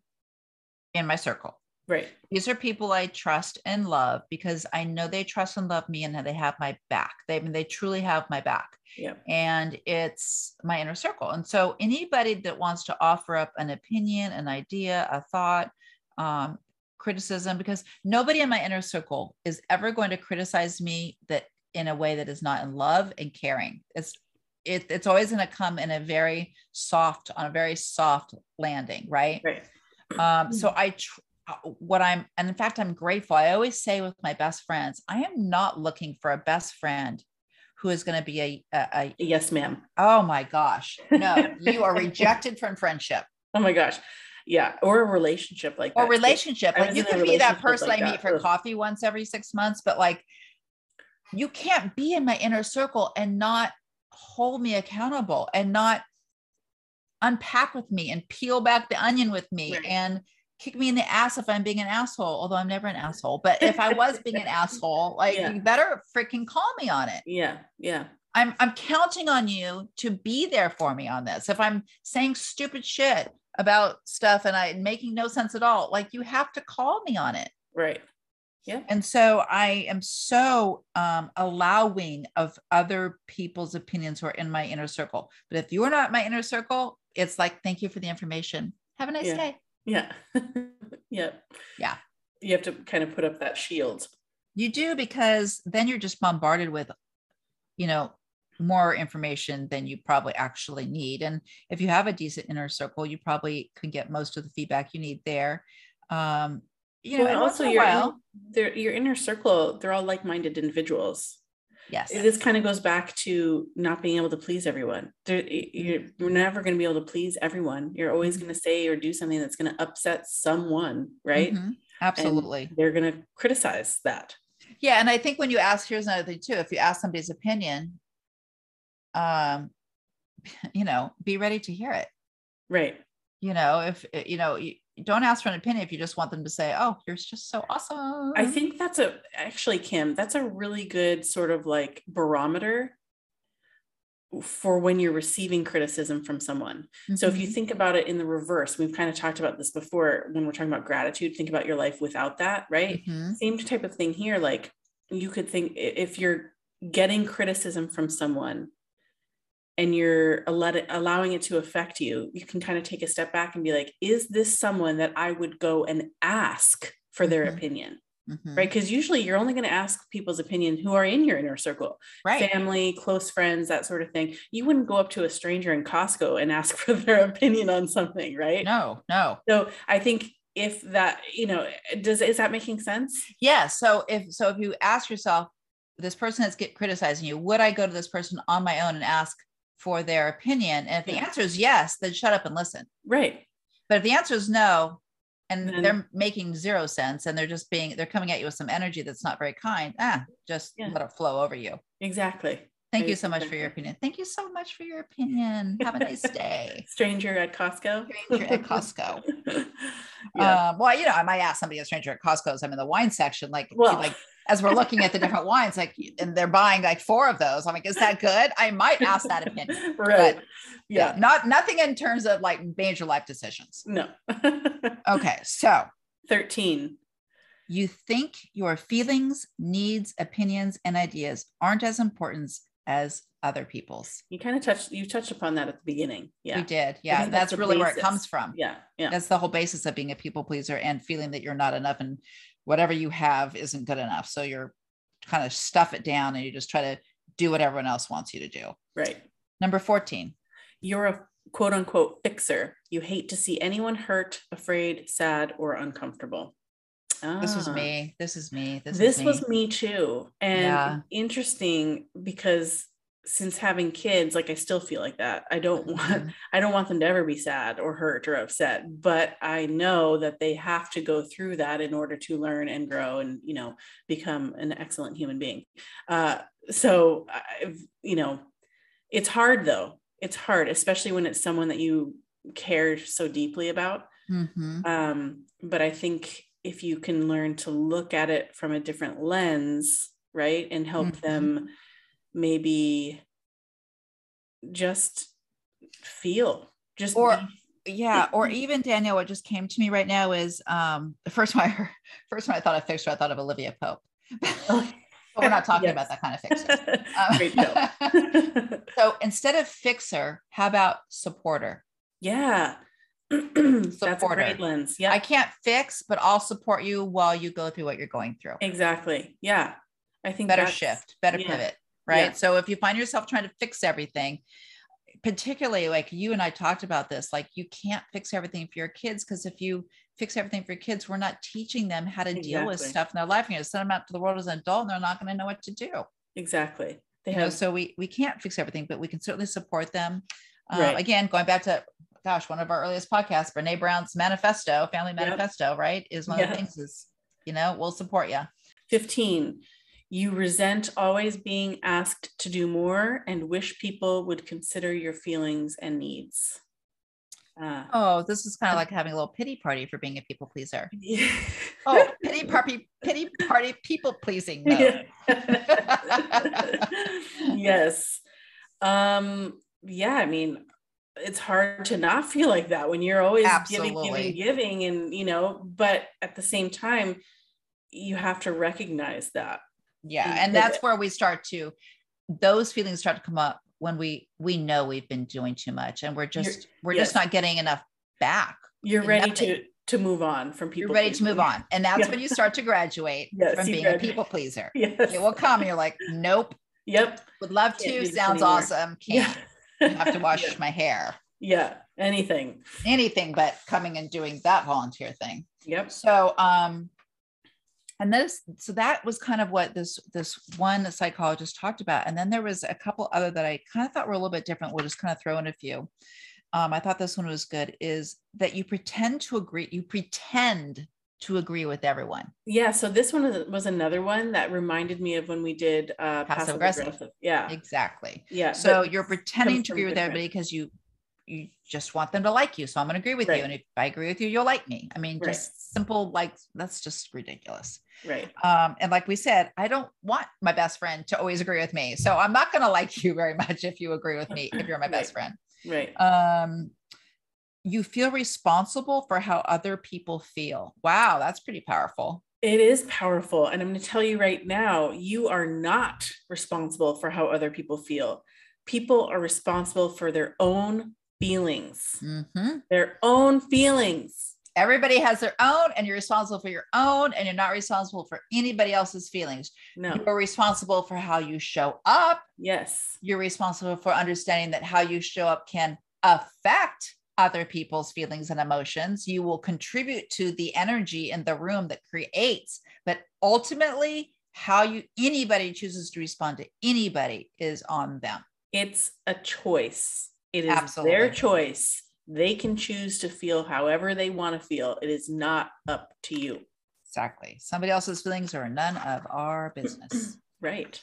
in my circle. Right. These are people I trust and love because I know they trust and love me and that they have my back. They I mean, they truly have my back. Yeah. And it's my inner circle. And so anybody that wants to offer up an opinion, an idea, a thought, um, criticism, because nobody in my inner circle is ever going to criticize me that in a way that is not in love and caring. It's it, it's always going to come in a very soft, on a very soft landing, right? Right. Um, so I, tr- uh, what I'm, and in fact, I'm grateful. I always say with my best friends, I am not looking for a best friend who is going to be a, a, a, Yes, ma'am. oh my gosh, no, you are *laughs* rejected from friendship Oh my gosh. Yeah. Or a relationship like or that. too. relationship. I Like you can be that person like I meet for Ugh. coffee once every six months, but like you can't be in my inner circle and not hold me accountable and not unpack with me and peel back the onion with me Right. and kick me in the ass if I'm being an asshole, although I'm never an asshole. But if I was being an *laughs* asshole, like Yeah. you better freaking call me on it. Yeah. Yeah. I'm I'm counting on you to be there for me on this. If I'm saying stupid shit about stuff and I making no sense at all, like you have to call me on it. Right. Yeah. And so I am so um, allowing of other people's opinions who are in my inner circle. But if you're not my inner circle, it's like, thank you for the information. Have a nice Yeah. day. Yeah. *laughs* yeah. Yeah. You have to kind of put up that shield. You do because then you're just bombarded with, you know, more information than you probably actually need. And if you have a decent inner circle, you probably can get most of the feedback you need there. Um, you know, Well, and also your while, your inner circle, they're all like-minded individuals. yes, This kind of goes back to not being able to please everyone. There, you're, you're never going to be able to please everyone. You're always Mm-hmm. going to say or do something that's going to upset someone, right? Mhm, And absolutely. they're going to criticize that. Yeah, and I think when you ask, here's another thing too. If you ask somebody's opinion, um, *laughs* you know, be ready to hear it. Right. You know, if eh, you know, you don't ask for an opinion if you just want them to say, "Oh, you're just so awesome." I think that's a actually Kim, that's a really good sort of like barometer for when you're receiving criticism from someone. So if you Mhm. think about it in the reverse, we've kind of talked about this before when we're talking about gratitude, think about your life without that, right? Mhm. Same type of thing here like you could think if you're getting criticism from someone and you're let it, allowing it to affect you, you can kind of take a step back and be like, is this someone that I would go and ask for their Mhm. opinion? Mhm. right? Because usually you're only going to ask people's opinion who are in your inner circle, right. family, close friends, that sort of thing. You wouldn't go up to a stranger in Costco and ask *laughs* for their opinion on something, right? No, no. So I think if that you know does is that making sense yeah so if so if you ask yourself this person that's get criticizing you would i go to this person on my own and ask for their opinion. And if the answer is yes then shut up and listen. Right. But if the answer is no and Then- they're making zero sense and they're just being they're coming at you with some energy that's not very kind ah just Yeah. let it flow over you. Exactly. Thank I you so much for your opinion. Thank you so much for your opinion. Have a nice day. *laughs* Stranger at costco. Stranger at costco. *laughs* Yeah. Um, well, you know, I might ask somebody a stranger at Costco's. I'm in the wine section, like, Well. like as we're looking at the different *laughs* wines, like, and they're buying like four of those. I'm like, is that good? I might ask that opinion. *laughs* right Yeah, yeah not nothing in terms of like major life decisions. no *laughs* Okay, so 13 you think your feelings, needs, opinions, and ideas aren't as important as other people's. you kind of touched you touched upon that at the beginning yeah You did, yeah. That's, that's really where it comes from. yeah yeah That's the whole basis of being a people pleaser and feeling that you're not enough and whatever you have isn't good enough. So you're kind of stuff it down and you just try to do what everyone else wants you to do. right Number 14. you're a quote unquote fixer you hate to see anyone hurt afraid sad or uncomfortable This was Ah. me. This is me. This, this is me. was me too and Yeah. interesting because since having kids like i still feel like that i don't *laughs* want Mhm. i don't want them to ever be sad or hurt or upset but i know that they have to go through that in order to learn and grow and you know become an excellent human being uh, so I've, you know it's hard though it's hard especially when it's someone that you care so deeply about Mhm. um, but I think if you can learn to look at it from a different lens, right, and help Mhm. them maybe just feel, just Or- be- Yeah. Or even danielle what just came to me right now is um the first one I heard, *laughs* first one I thought of fixer, I thought of Olivia Pope. *laughs* but we're not talking Yes. about that kind of fixer. *laughs* Um, so instead of fixer, how about supporter? yeah, *clears throat* that's a Supporter. great lens. Yeah, I can't fix, but I'll support you while you go through what you're going through. exactly. Yeah, I think Better shift, better yeah. pivot, right? Yeah. So if you find yourself trying to fix everything, particularly like you and I talked about this, like you can't fix everything for your kids because if you fix everything for your kids, we're not teaching them how to deal with stuff in their life. You're going to send them out to the world as an adult and they're not going to know what to do. Exactly. They you know so we we can't fix everything but we can certainly support them uh, Right. again going back to gosh one of our earliest podcasts brene brown's manifesto family Yep. manifesto right is one of the things is you know we'll support you 15 you resent always being asked to do more and wish people would consider your feelings and needs uh, oh this is kind of like having a little pity party for being a people pleaser yeah. *laughs* oh pity party pity party people pleasing. Yeah. *laughs* yes um yeah i mean it's hard to not feel like that when you're always giving giving giving and you know but at the same time you have to recognize that yeah and that's where we start to those feelings start to come up when we we know we've been doing too much and we're just we're just not getting enough back. You're ready Nothing. to to move on from people you're ready to move on and that's Yeah. when you start to graduate *laughs* Yes, from being a people pleaser. *laughs* Yes. It will come you're like nope. Yep. Would love to sounds awesome. *laughs* Yeah. Can't. Have to wash yeah. my hair. Yeah anything. Anything but coming and doing that volunteer thing. Yep. So um and this so that was kind of what this this one psychologist talked about. And then there was a couple other that i kind of thought were a little bit different. We'll just kind of throw in a few. Um, i thought this one was good is that you pretend to agree you pretend to agree with everyone. Yeah so this one was- another one that reminded me of when we did uh passive aggressive. aggressive. Yeah. Exactly. Yeah so you're pretending to agree with different- everybody because you you just want them to like you. So i'm going to agree with Right. you and if i agree with you you'll like me. I mean Right. just simple like that's just ridiculous. Right. Um and like we said i don't want my best friend to always agree with me. So i'm not going to like you very much if you agree with me if you're my best friend. Right. Um you feel responsible for how other people feel. Wow that's pretty powerful. It is powerful. And I'm going to tell you right now, you are not responsible for how other people feel. People are responsible for their own feelings, Mhm. their own feelings. everybody has their own and you're responsible for your own and you're not responsible for anybody else's feelings No. you're responsible for how you show up Yes. you're responsible for understanding that how you show up can affect other people's feelings and emotions. You will contribute to the energy in the room that creates, but ultimately, how you anybody chooses to respond to anybody is on them. It's a choice. It is Absolutely. their choice. They can choose to feel however they want to feel. It is not up to you. Exactly. Somebody else's feelings are none of our business. *clears throat* Right.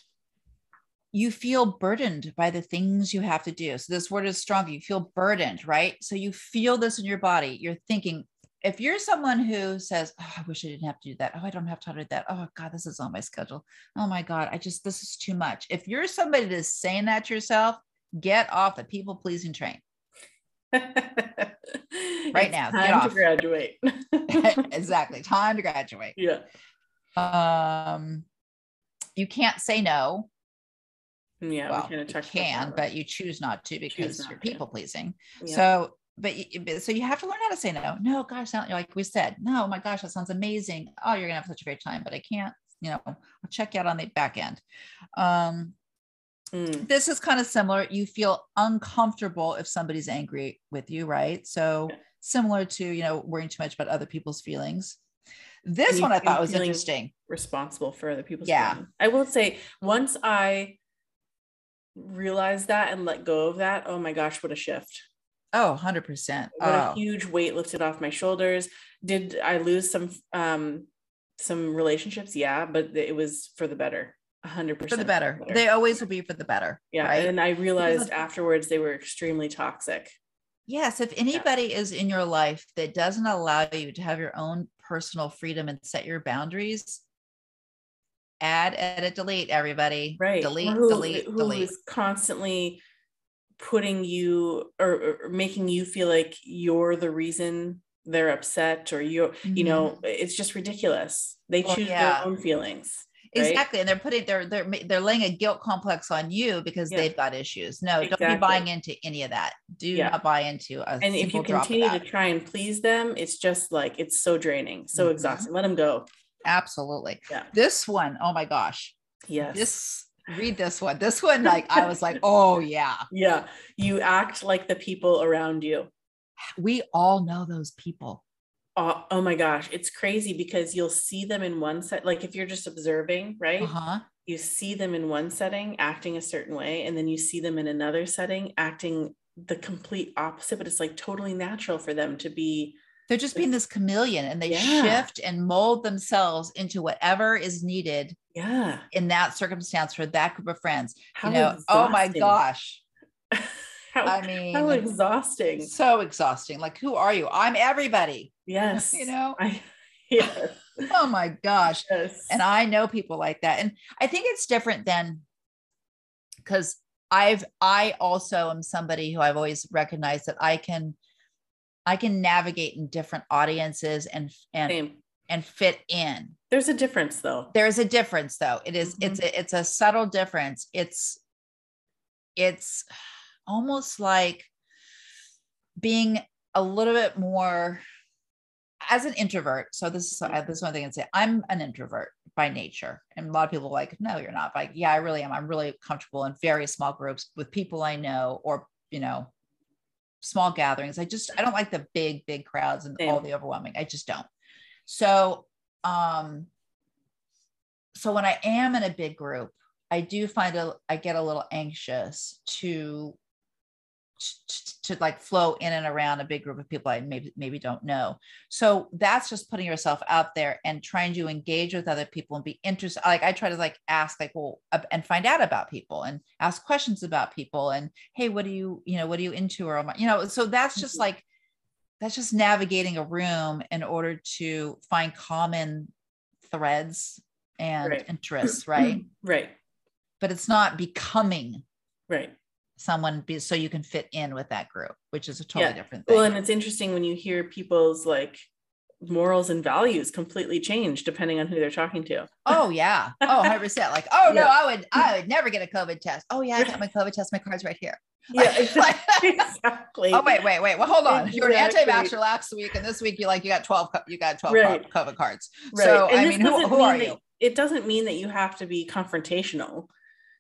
you feel burdened by the things you have to do. So this word is strong. You feel burdened, right? So you feel this in your body. You're thinking, if you're someone who says, oh, I wish I didn't have to do that. Oh, I don't have time to do that. Oh God, this is on my schedule. Oh my God, I just this is too much. If you're somebody that's saying that to yourself, get off the people pleasing train. *laughs* right now, Time get to graduate. *laughs* *laughs* exactly. Time to graduate. yeah. Um, you can't say no. Yeah. well, we you can, but you choose not to because not you're people pleasing. yeah. So, but but- so you have to learn how to say no. No, gosh, sound- like we said, no, my gosh, that sounds amazing. Oh, you're gonna have such a great time, but I can't. You know, I'll check you out on the back end. Um, Mm, this is kind of similar. You feel uncomfortable if somebody's angry with you, right? So Yeah. similar to you know worrying too much about other people's feelings. This one I thought was interesting. responsible for other people's Yeah. feelings. I will say once I realized that and let go of that, oh my gosh, what a shift. Oh, 100 percent. What a Oh, huge weight lifted off my shoulders. Did I lose some um some relationships? Yeah, but it was for the better. Hundred percent for the better. They always will be for the better. yeah. Right? And I realized afterwards they were extremely toxic. Yes, if anybody is in your life that doesn't allow you to have your own personal freedom and set your boundaries, add, edit, delete, everybody. right Delete, who, delete, who delete. is constantly putting you or, or making you feel like you're the reason they're upset or you you Mhm. know it's just ridiculous they Well, choose yeah. their own feelings right? Exactly. And they're putting they're they're they're laying a guilt complex on you because Yeah. they've got issues. No, don't be buying into any of that. Do Yeah. not buy into a and if you single drop of continue to try and please them it's just like it's so draining so Mhm. exhausting let them go Absolutely. Yeah. This one, oh my gosh. yes This read this one. This one, like I was like, oh yeah. *laughs* yeah you act like the people around you We all know those people. Oh, oh my gosh it's crazy because you'll see them in one set like if you're just observing right Uh-huh. you see them in one setting acting a certain way and then you see them in another setting acting the complete opposite but it's like totally natural for them to be they're just being this chameleon and they Yeah. shift and mold themselves into whatever is needed yeah in that circumstance for that group of friends. how you know, oh my gosh. *laughs* how, I mean, how exhausting so exhausting. Like, who are you? I'm everybody. *laughs* yes You know? I, *laughs* yes, Oh my gosh. yes. And I know people like that. And I think it's different than because I've I also am somebody who I've always recognized that I can I can navigate in different audiences and and Same. and fit in. there's a difference though there's a difference though it is- it's Mm-hmm. a, it's a subtle difference it's it's almost like being a little bit more as an introvert. So this is uh, this is one thing i'd say. I'm an introvert by nature and a lot of people are like no you're not. Like yeah i really am. I'm really comfortable in very small groups with people i know or you know small gatherings. I just i don't like the big big crowds and all the overwhelming. I just don't. So um so when i am in a big group i do find a i get a little anxious to to, like flow in and around a big group of people i maybe maybe don't know so that's just putting yourself out there and trying to engage with other people and be interested like i try to like ask like well and find out about people and ask questions about people and hey what do you you know what are you into or you know so that's just Mhm. like that's just navigating a room in order to find common threads and Right. interests right *clears throat* right but it's not becoming right someone be, so you can fit in with that group which is a totally Yeah. different thing. well and it's interesting when you hear people's like morals and values completely change depending on who they're talking to. Oh yeah. Oh 100% *laughs* like oh no Yeah. i would i would never get a covid test. Oh yeah i got my covid test. My card's right here. Yeah *laughs* Like- *laughs* exactly. Oh wait wait wait. Well hold on. You were an anti-vaxxer last week and this week you like you got 12 you got 12 Right. covid cards. Right. so And i mean who, who mean are you? It doesn't mean that you have to be confrontational.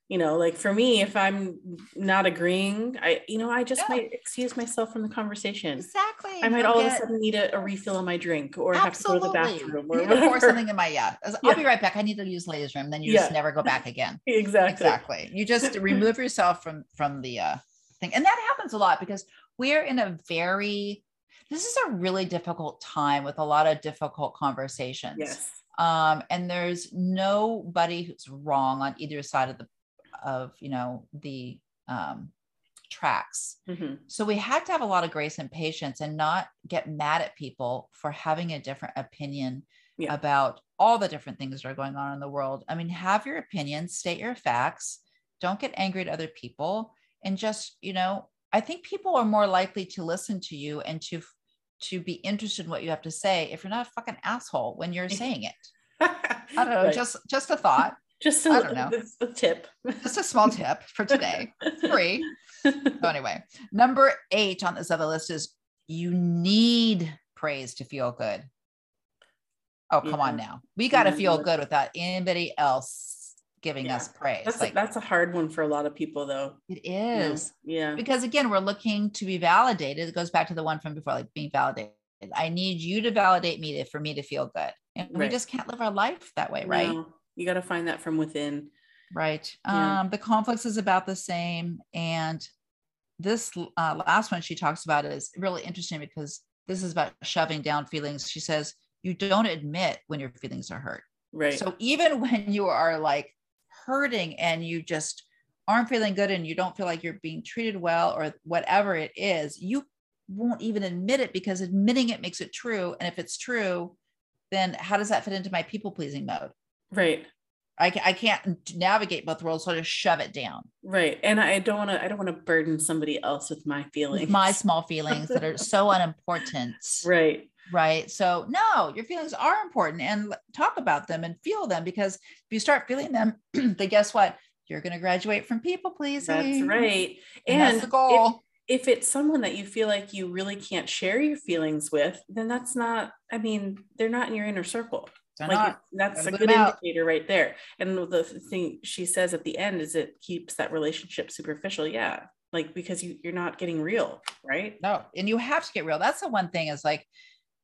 You know like for me if i'm not agreeing i you know i just Yeah. might excuse myself from the conversation Exactly. i might You'll all of a sudden need a, a refill on my drink or have to go to the Absolutely. bathroom You or to pour something in my yeah. *laughs* I'll Yeah. be right back. I need to use ladies' room. Then you Yeah. just never go back again. *laughs* exactly exactly you just *laughs* remove yourself from from the uh thing and that happens a lot because we're in a very this is a really difficult time with a lot of difficult conversations yes um and there's nobody who's wrong on either side of the of you know the um tracks Mhm. so we had to have a lot of grace and patience and not get mad at people for having a different opinion Yeah. about all the different things that are going on in the world. I mean, have your opinion, state your facts, don't get angry at other people and just, you know, I think people are more likely to listen to you and to to be interested in what you have to say if you're not a fucking asshole when you're saying it. *laughs* I don't know, Right. just just a thought, just I a, don't know. A tip just a small tip for today. Free. *laughs* So anyway, number eight on this other list is you need praise to feel good. Oh, come on now. We got to feel Mhm. good without anybody else giving Yeah. us praise. that's a, like that's a hard one for a lot of people though It is. is. yeah Because again, we're looking to be validated. It goes back to the one from before, like being validated. I need you to validate me to, for me to feel good. And we just can't live our life that way, right? No, you got to find that from within Right. Yeah. Um, the conflicts is about the same. And this uh, last one she talks about is really interesting because this is about shoving down feelings. She says, you don't admit when your feelings are hurt. right So even *laughs* when you are like hurting and you just aren't feeling good and you don't feel like you're being treated well or whatever it is, you won't even admit it because admitting it makes it true. And if it's true, then how does that fit into my people pleasing mode? Right I, I can't navigate both worlds, so I just shove it down. right and i don't want to i don't want to burden somebody else with my feelings my small *laughs* feelings that are so unimportant. right Right. So, no, your feelings are important and talk about them and feel them because if you start feeling them, *clears throat* then guess what? You're going to graduate from people pleasing. that's right And, and that's the if- if it's someone that you feel like you really can't share your feelings with, then that's not, I mean, they're not in your inner circle. They're like not. that's a good good 'em out. indicator right there. And the thing she says at the end is it keeps that relationship superficial. Yeah. Like because you, you're not getting real, right? No, and you have to get real. That's the one thing is like,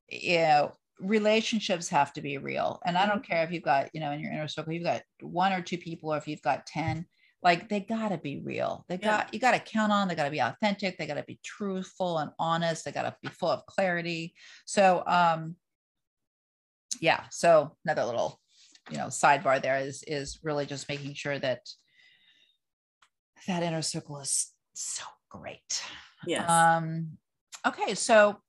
you know, relationships have to be real. And I don't care if you've got, you know, in your inner circle, you've got one or two people, or if you've got 10, like they gotta be real. They Yeah. got, you gotta count on, they gotta be authentic, they gotta be truthful and honest, they gotta be full of clarity. So um yeah, so another little, you know, sidebar there is is really just making sure that that inner circle is so great. Yes. Um, okay, so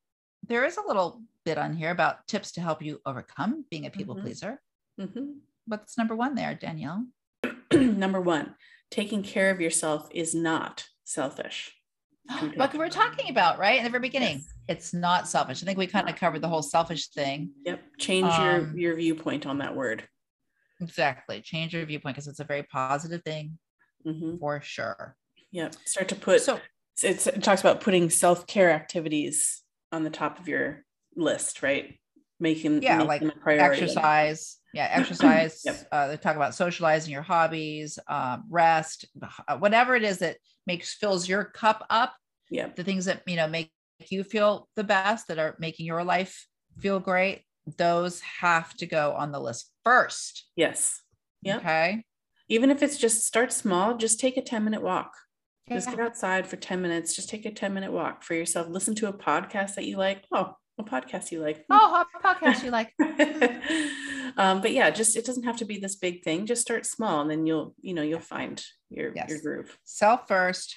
there is a little bit on here about tips to help you overcome being a people Mhm. pleaser. Mhm. What's number one there, Danielle? *clears throat* Number one, taking care of yourself is not selfish. Talked we're talking about, right? In the very beginning, Yes. it's not selfish. I think we kind of covered the whole selfish thing. Yep. Change Um, your your viewpoint on that word. Exactly. Change your viewpoint because it's a very positive thing Mhm. for sure. Yep. Start to put So it's, it talks about putting self-care activities on the top of your list, right? Making Yeah, making like exercise yeah *clears throat* exercise Yep. uh, they talk about socializing your hobbies um, rest uh, whatever it is that makes fills your cup up Yep. the things that you know make you feel the best that are making your life feel great those have to go on the list first Yes. Yep. okay Even if it's just start small, just take a 10 minute walk. Just get outside for 10 minutes. Just take a 10 minute walk for yourself. Listen to a podcast that you like. Oh, a podcast you like. oh what podcast you like *laughs* um, but yeah, just it doesn't have to be this big thing. Just start small and then you'll, you know, you'll find your your Yes. groove. self first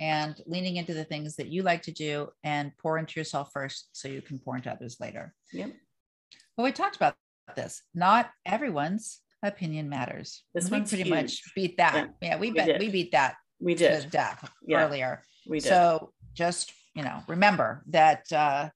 and leaning into the things that you like to do and pour into yourself first so you can pour into others later Yep. Well, we talked about this. Not everyone's opinion matters. This we one's pretty much beat that. Yeah, Yeah, we, we bet did. we beat that We to did. death Yeah, earlier. We did. So just you know, remember that. uh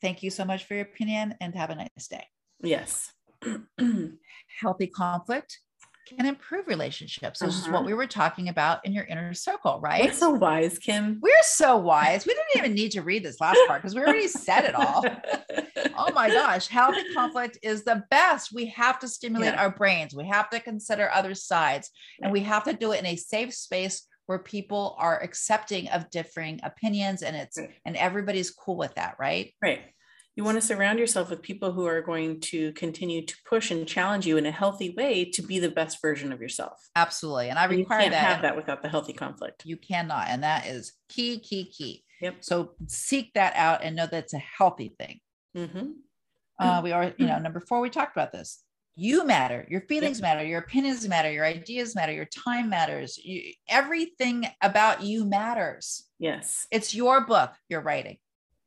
Thank you so much for your opinion, and have a nice day. yes. *clears throat* Healthy conflict can improve relationships. This is Uh-huh. what we were talking about in your inner circle, right? You're so wise, Kim. We're so wise. We didn't even *laughs* need to read this last part because we already said it all. oh my gosh, healthy conflict is the best. We have to stimulate Yeah. our brains. We have to consider other sides, and we have to do it in a safe space where people are accepting of differing opinions, and it's Right. and everybody's cool with that, right? Right. You want to surround yourself with people who are going to continue to push and challenge you in a healthy way to be the best version of yourself. Absolutely, and I And you require can't that. have that without the healthy conflict. You cannot, and that is key, key, key. Yep. So seek that out and know that it's a healthy thing. hmm Uh, we are, you know, number four, we talked about this. You matter, your feelings matter, your opinions matter, your ideas matter, your time matters. You, everything about you matters. Yes. It's your book you're writing.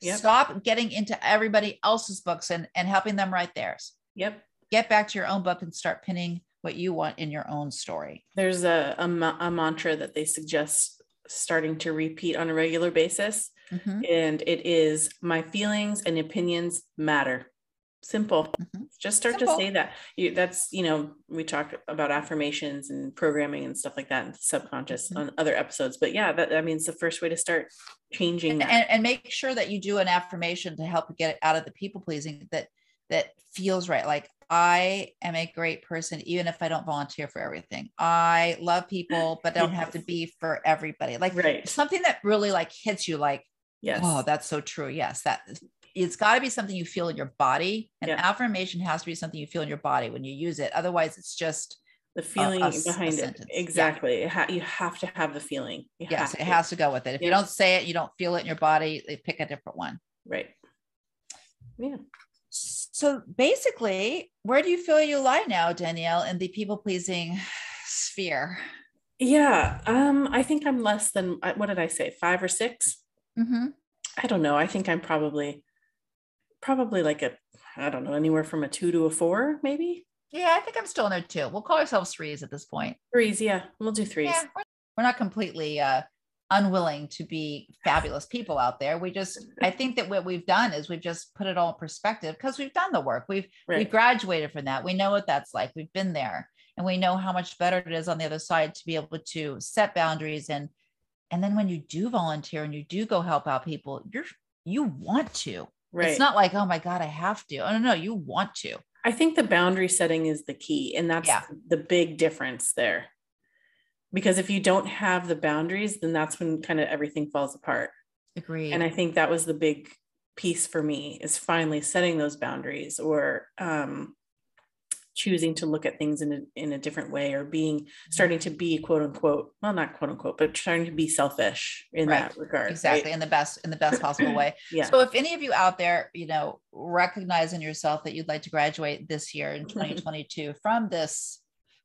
Yep. Stop getting into everybody else's books and, and helping them write theirs. Yep. Get back to your own book and start pinning what you want in your own story. There's a, a, a mantra that they suggest starting to repeat on a regular basis. Mhm, And it is my feelings and opinions matter. Simple. mhm. Just start Simple. to say that. You, that's, you know, we talk about affirmations and programming and stuff like that and subconscious Mhm. on other episodes. But yeah, that, I mean, it's the first way to start changing And, that. and, and make sure that you do an affirmation to help get it out of the people pleasing that that feels right. Like I am a great person, even if I don't volunteer for everything. I love people, but don't have to be for everybody. Like right. something that really like hits you like Yes. oh that's so true yes that it's got to be something you feel in your body and Yeah. affirmation has to be something you feel in your body when you use it otherwise it's just the feeling a a behind it. sentence. Yeah. Exactly. It ha- you have to have the feeling. You yes it to. has to go with it if you don't say it you don't feel it in your body they pick a different one Right. Yeah. so basically where do you feel you lie now danielle in the people pleasing sphere Yeah. Um, I think I'm less than uh, what did I say? Five or 6 Mhm. I don't know. I think I'm probably probably like a I don't know, anywhere from a two to a four, maybe. yeah i think i'm still in there too we'll call ourselves threes at this point Threes, yeah. We'll do threes. yeah we're, not completely uh unwilling to be fabulous people out there we just i *laughs* think that what we've done is we've just put it all in perspective because we've done the work we've we Right. graduated from that we know what that's like we've been there and we know how much better it is on the other side to be able to set boundaries and and then when you do volunteer and you do go help out people you're you want to Right. it's not like oh my god i have to oh no no you want to I think the boundary setting is the key, and that's Yeah. the big difference there. Because if you don't have the boundaries, then that's when kind of everything falls apart. agree And I think that was the big piece for me is finally setting those boundaries or um, choosing to look at things in a, in a different way or being starting to be quote unquote, well, not quote unquote, but starting to be selfish in Right. that regard. right? exactly in the best in the best possible way *clears throat* Yeah. So if any of you out there, you know, recognizing yourself that you'd like to graduate this year in 2022 from this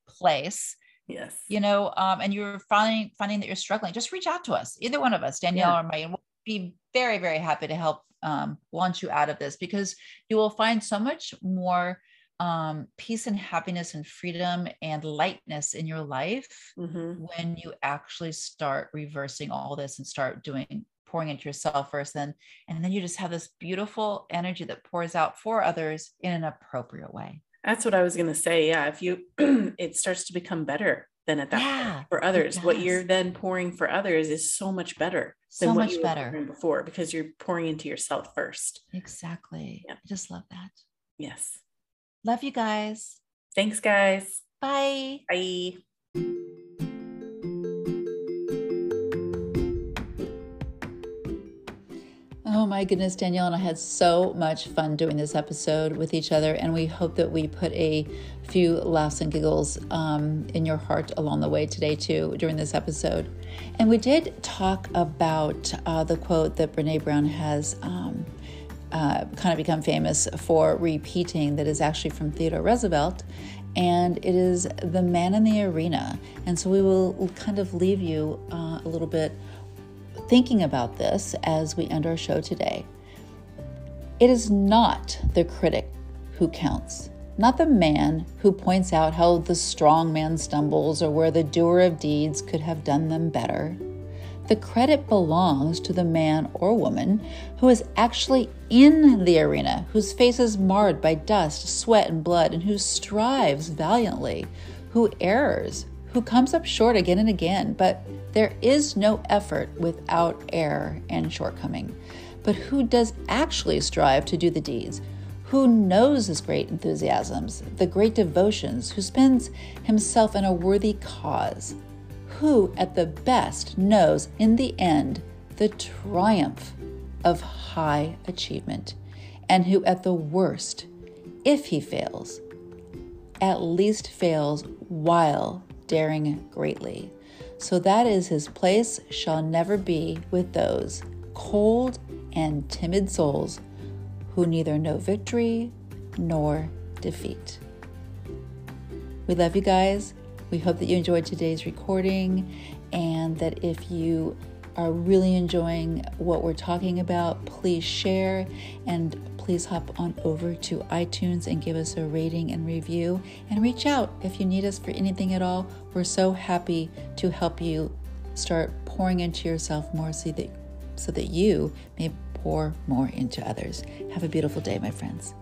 place, yes. you know, um, and you're finding finding that you're struggling, just reach out to us, either one of us, Danielle or Mike, and we'll be very, very happy to help um, launch you out of this because you will find so much more um, peace and happiness and freedom and lightness in your life hmm when you actually start reversing all this and start doing pouring into yourself first then and then you just have this beautiful energy that pours out for others in an appropriate way That's what I was going to say. Yeah. If you, *clears throat* it starts to become better than at that Yeah, point for others. What you're then pouring for others is so much better than so what much you better before because you're pouring into yourself first. exactly Yeah. i just love that Yes. Love you guys Thanks, guys. bye Bye. Oh my goodness, Danielle and I had so much fun doing this episode with each other, and we hope that we put a few laughs and giggles um, in your heart along the way today, too, during this episode. And we did talk about uh, the quote that Brene Brown has um, uh, kind of become famous for repeating, that is actually from Theodore Roosevelt, and it is the man in the arena. And so we will kind of leave you uh, a little bit thinking about this as we end our show today. It is not the critic who counts, not the man who points out how the strong man stumbles or where the doer of deeds could have done them better. The credit belongs to the man or woman who is actually in the arena, whose face is marred by dust, sweat, and blood, and who strives valiantly, who errs, who comes up short again and again, but there is no effort without error and shortcoming. But who does actually strive to do the deeds, who knows his great enthusiasms, the great devotions, who spends himself in a worthy cause, who at the best knows in the end the triumph of high achievement, and who at the worst, if he fails, at least fails while daring greatly. So that is his place shall never be with those cold and timid souls who neither know victory nor defeat. We love you guys. We hope that you enjoyed today's recording and that if you are really enjoying what we're talking about, please share and please hop on over to iTunes and give us a rating and review and reach out if you need us for anything at all. We're so happy to help you start pouring into yourself more so that so that you may pour more into others. Have a beautiful day, my friends.